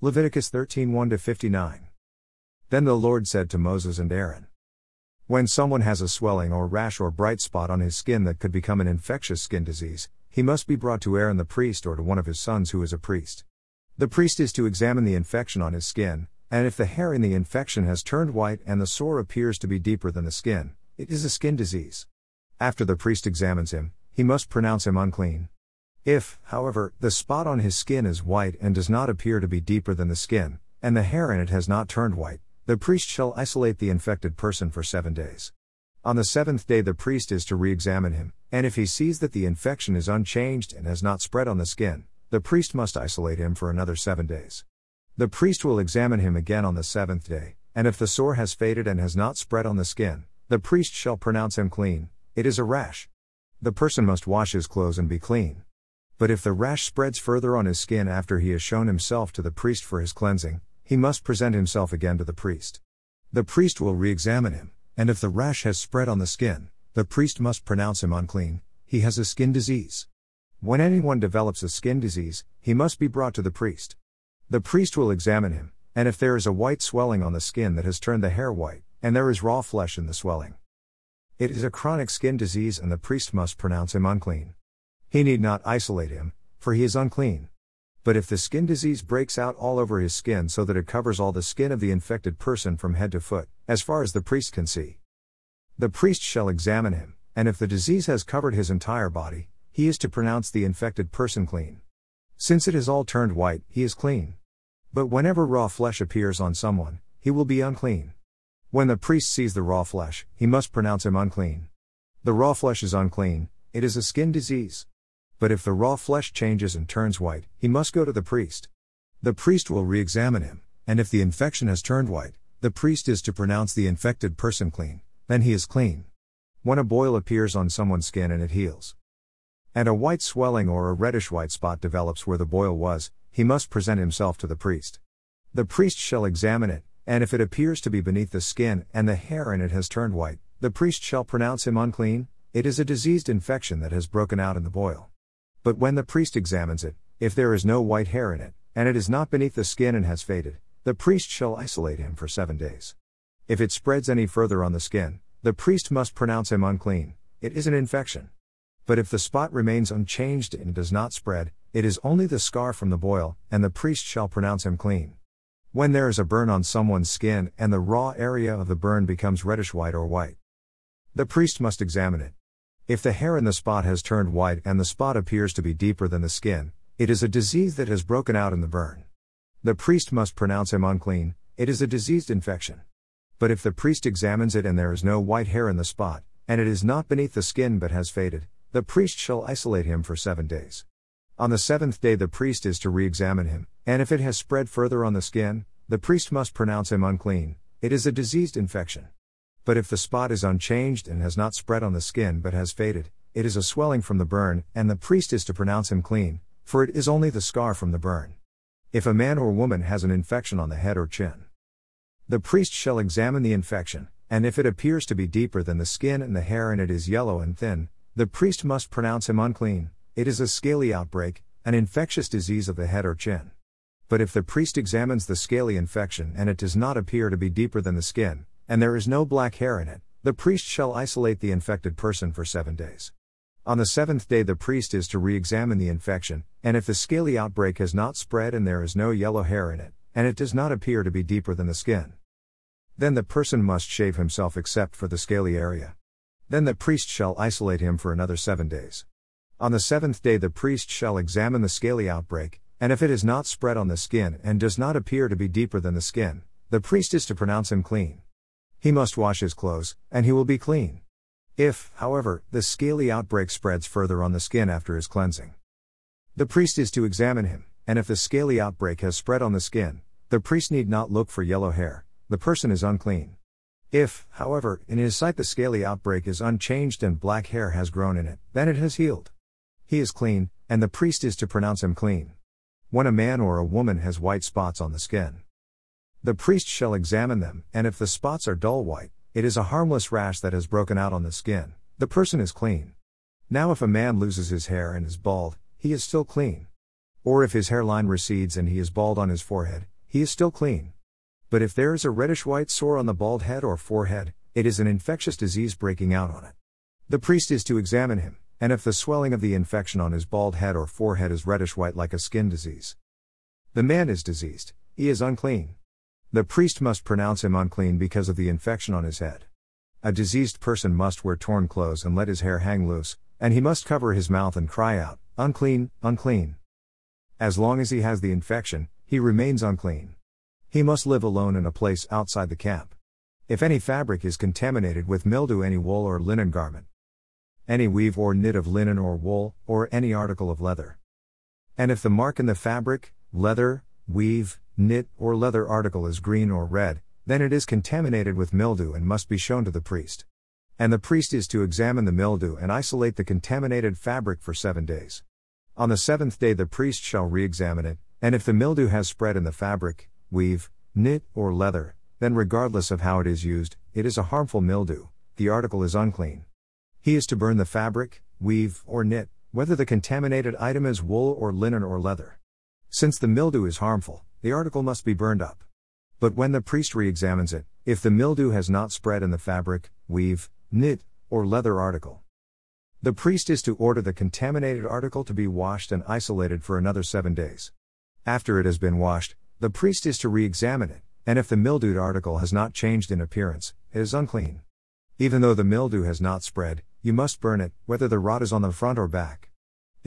Leviticus 13 1 59. Then the Lord said to Moses and Aaron, When someone has a swelling or rash or bright spot on his skin that could become an infectious skin disease, he must be brought to Aaron the priest or to one of his sons who is a priest. The priest is to examine the infection on his skin, and if the hair in the infection has turned white and the sore appears to be deeper than the skin, it is a skin disease. After the priest examines him, he must pronounce him unclean. If, however, the spot on his skin is white and does not appear to be deeper than the skin, and the hair in it has not turned white, the priest shall isolate the infected person for seven days. On the seventh day, the priest is to re examine him, and if he sees that the infection is unchanged and has not spread on the skin, the priest must isolate him for another seven days. The priest will examine him again on the seventh day, and if the sore has faded and has not spread on the skin, the priest shall pronounce him clean, it is a rash. The person must wash his clothes and be clean. But if the rash spreads further on his skin after he has shown himself to the priest for his cleansing, he must present himself again to the priest. The priest will re examine him, and if the rash has spread on the skin, the priest must pronounce him unclean, he has a skin disease. When anyone develops a skin disease, he must be brought to the priest. The priest will examine him, and if there is a white swelling on the skin that has turned the hair white, and there is raw flesh in the swelling, it is a chronic skin disease and the priest must pronounce him unclean. He need not isolate him, for he is unclean. But if the skin disease breaks out all over his skin so that it covers all the skin of the infected person from head to foot, as far as the priest can see, the priest shall examine him, and if the disease has covered his entire body, he is to pronounce the infected person clean. Since it has all turned white, he is clean. But whenever raw flesh appears on someone, he will be unclean. When the priest sees the raw flesh, he must pronounce him unclean. The raw flesh is unclean, it is a skin disease. But if the raw flesh changes and turns white, he must go to the priest. The priest will re examine him, and if the infection has turned white, the priest is to pronounce the infected person clean then he is clean. When a boil appears on someone's skin and it heals, and a white swelling or a reddish white spot develops where the boil was, he must present himself to the priest. The priest shall examine it, and if it appears to be beneath the skin and the hair in it has turned white, the priest shall pronounce him unclean, it is a diseased infection that has broken out in the boil. But when the priest examines it, if there is no white hair in it, and it is not beneath the skin and has faded, the priest shall isolate him for seven days. If it spreads any further on the skin, the priest must pronounce him unclean, it is an infection. But if the spot remains unchanged and does not spread, it is only the scar from the boil, and the priest shall pronounce him clean. When there is a burn on someone's skin and the raw area of the burn becomes reddish white or white, the priest must examine it. If the hair in the spot has turned white and the spot appears to be deeper than the skin, it is a disease that has broken out in the burn. The priest must pronounce him unclean, it is a diseased infection. But if the priest examines it and there is no white hair in the spot, and it is not beneath the skin but has faded, the priest shall isolate him for seven days. On the seventh day, the priest is to re examine him, and if it has spread further on the skin, the priest must pronounce him unclean, it is a diseased infection. But if the spot is unchanged and has not spread on the skin but has faded, it is a swelling from the burn, and the priest is to pronounce him clean, for it is only the scar from the burn. If a man or woman has an infection on the head or chin, the priest shall examine the infection, and if it appears to be deeper than the skin and the hair and it is yellow and thin, the priest must pronounce him unclean. It is a scaly outbreak, an infectious disease of the head or chin. But if the priest examines the scaly infection and it does not appear to be deeper than the skin, and there is no black hair in it, the priest shall isolate the infected person for seven days. On the seventh day, the priest is to re examine the infection, and if the scaly outbreak has not spread and there is no yellow hair in it, and it does not appear to be deeper than the skin, then the person must shave himself except for the scaly area. Then the priest shall isolate him for another seven days. On the seventh day, the priest shall examine the scaly outbreak, and if it is not spread on the skin and does not appear to be deeper than the skin, the priest is to pronounce him clean. He must wash his clothes, and he will be clean. If, however, the scaly outbreak spreads further on the skin after his cleansing, the priest is to examine him, and if the scaly outbreak has spread on the skin, the priest need not look for yellow hair, the person is unclean. If, however, in his sight the scaly outbreak is unchanged and black hair has grown in it, then it has healed. He is clean, and the priest is to pronounce him clean. When a man or a woman has white spots on the skin, the priest shall examine them, and if the spots are dull white, it is a harmless rash that has broken out on the skin, the person is clean. Now, if a man loses his hair and is bald, he is still clean. Or if his hairline recedes and he is bald on his forehead, he is still clean. But if there is a reddish white sore on the bald head or forehead, it is an infectious disease breaking out on it. The priest is to examine him, and if the swelling of the infection on his bald head or forehead is reddish white like a skin disease, the man is diseased, he is unclean. The priest must pronounce him unclean because of the infection on his head. A diseased person must wear torn clothes and let his hair hang loose, and he must cover his mouth and cry out, Unclean, unclean. As long as he has the infection, he remains unclean. He must live alone in a place outside the camp. If any fabric is contaminated with mildew, any wool or linen garment, any weave or knit of linen or wool, or any article of leather. And if the mark in the fabric, leather, weave, knit, or leather article is green or red, then it is contaminated with mildew and must be shown to the priest. And the priest is to examine the mildew and isolate the contaminated fabric for seven days. On the seventh day the priest shall re examine it, and if the mildew has spread in the fabric, weave, knit, or leather, then regardless of how it is used, it is a harmful mildew, the article is unclean. He is to burn the fabric, weave, or knit, whether the contaminated item is wool or linen or leather. Since the mildew is harmful, the article must be burned up. But when the priest re examines it, if the mildew has not spread in the fabric, weave, knit, or leather article, the priest is to order the contaminated article to be washed and isolated for another seven days. After it has been washed, the priest is to re examine it, and if the mildewed article has not changed in appearance, it is unclean. Even though the mildew has not spread, you must burn it, whether the rot is on the front or back.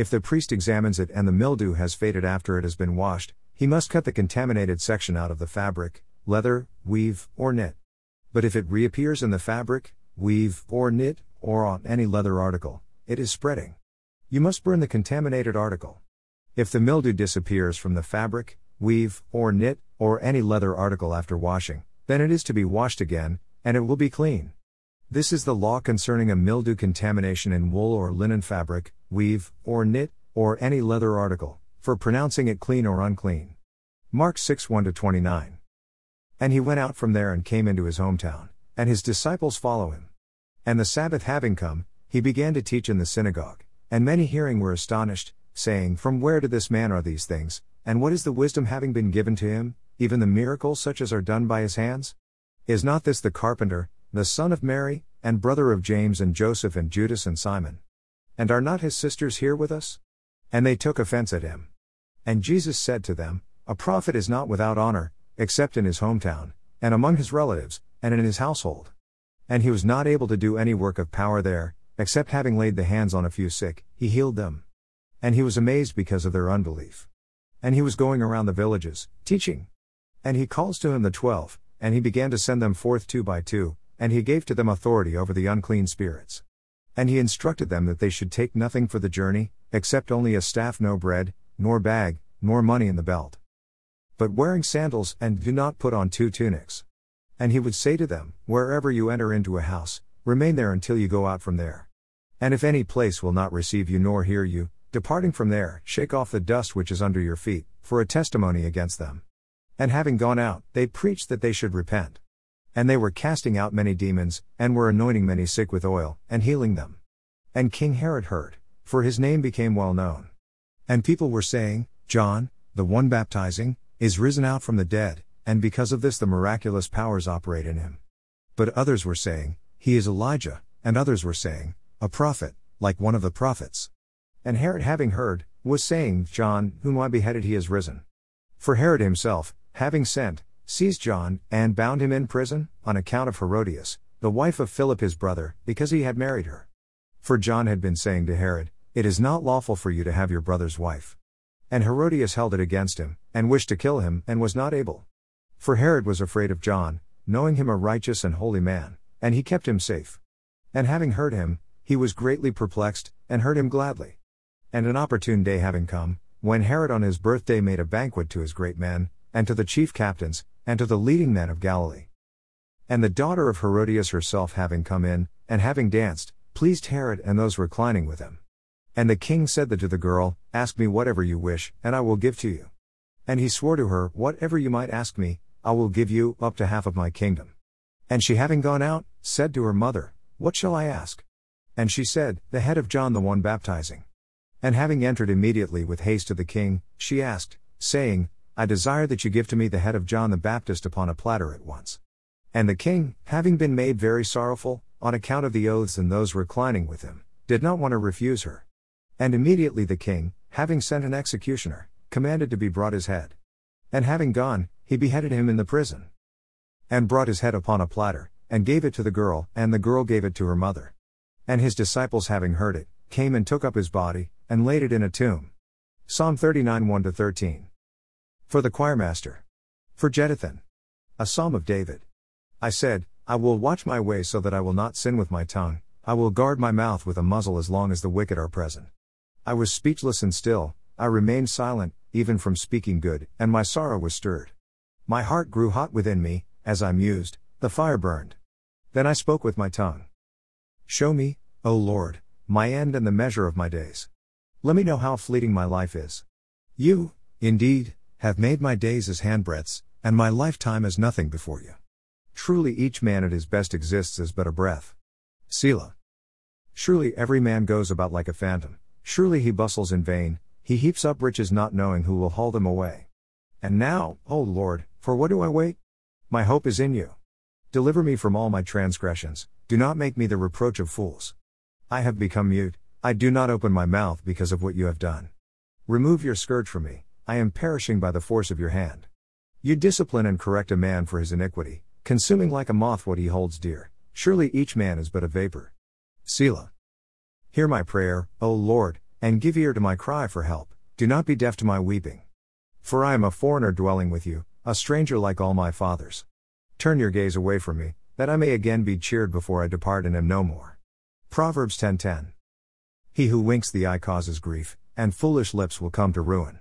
If the priest examines it and the mildew has faded after it has been washed, he must cut the contaminated section out of the fabric, leather, weave, or knit. But if it reappears in the fabric, weave, or knit, or on any leather article, it is spreading. You must burn the contaminated article. If the mildew disappears from the fabric, weave, or knit, or any leather article after washing, then it is to be washed again, and it will be clean. This is the law concerning a mildew contamination in wool or linen fabric, weave, or knit, or any leather article, for pronouncing it clean or unclean. Mark 6 1 29. And he went out from there and came into his hometown, and his disciples follow him. And the Sabbath having come, he began to teach in the synagogue, and many hearing were astonished, saying, From where to this man are these things, and what is the wisdom having been given to him, even the miracles such as are done by his hands? Is not this the carpenter, the son of Mary, and brother of James and Joseph and Judas and Simon? And are not his sisters here with us? And they took offense at him. And Jesus said to them, A prophet is not without honor, except in his hometown, and among his relatives, and in his household. And he was not able to do any work of power there, except having laid the hands on a few sick, he healed them. And he was amazed because of their unbelief. And he was going around the villages, teaching. And he calls to him the twelve, and he began to send them forth two by two, and he gave to them authority over the unclean spirits. And he instructed them that they should take nothing for the journey, except only a staff, no bread, nor bag, nor money in the belt. But wearing sandals, and do not put on two tunics. And he would say to them, Wherever you enter into a house, remain there until you go out from there. And if any place will not receive you nor hear you, departing from there, shake off the dust which is under your feet, for a testimony against them. And having gone out, they preached that they should repent. And they were casting out many demons, and were anointing many sick with oil, and healing them. And King Herod heard, for his name became well known. And people were saying, John, the one baptizing, is risen out from the dead, and because of this the miraculous powers operate in him. But others were saying, He is Elijah, and others were saying, A prophet, like one of the prophets. And Herod, having heard, was saying, John, whom I beheaded, he is risen. For Herod himself, having sent, seized John, and bound him in prison, on account of Herodias, the wife of Philip his brother, because he had married her. For John had been saying to Herod, It is not lawful for you to have your brother's wife. And Herodias held it against him, and wished to kill him, and was not able. For Herod was afraid of John, knowing him a righteous and holy man, and he kept him safe. And having heard him, he was greatly perplexed, and heard him gladly. And an opportune day having come, when Herod on his birthday made a banquet to his great men, and to the chief captains, and to the leading men of Galilee. And the daughter of Herodias herself having come in, and having danced, pleased Herod and those reclining with him. And the king said that to the girl, Ask me whatever you wish, and I will give to you. And he swore to her, Whatever you might ask me, I will give you up to half of my kingdom. And she having gone out, said to her mother, What shall I ask? And she said, The head of John the one baptizing. And having entered immediately with haste to the king, she asked, saying, I desire that you give to me the head of John the Baptist upon a platter at once. And the king, having been made very sorrowful, on account of the oaths and those reclining with him, did not want to refuse her. And immediately the king, having sent an executioner, commanded to be brought his head. And having gone, he beheaded him in the prison. And brought his head upon a platter, and gave it to the girl, and the girl gave it to her mother. And his disciples having heard it, came and took up his body, and laid it in a tomb. Psalm 39 1 13. For the choirmaster. For Jeduthun. A psalm of David. I said, I will watch my way so that I will not sin with my tongue, I will guard my mouth with a muzzle as long as the wicked are present. I was speechless and still, I remained silent, even from speaking good, and my sorrow was stirred. My heart grew hot within me, as I mused, the fire burned. Then I spoke with my tongue. Show me, O Lord, my end and the measure of my days. Let me know how fleeting my life is. You, indeed, have made my days as handbreadths, and my lifetime as nothing before you. Truly each man at his best exists as but a breath. Selah. Surely every man goes about like a phantom, surely he bustles in vain, he heaps up riches not knowing who will haul them away. And now, O Lord, for what do I wait? My hope is in you. Deliver me from all my transgressions, do not make me the reproach of fools. I have become mute, I do not open my mouth because of what you have done. Remove your scourge from me, I am perishing by the force of your hand. You discipline and correct a man for his iniquity, consuming like a moth what he holds dear. Surely each man is but a vapor. Selah. Hear my prayer, O Lord, and give ear to my cry for help, do not be deaf to my weeping. For I am a foreigner dwelling with you, a stranger like all my fathers. Turn your gaze away from me, that I may again be cheered before I depart and am no more. Proverbs 10:10. He who winks the eye causes grief, and foolish lips will come to ruin.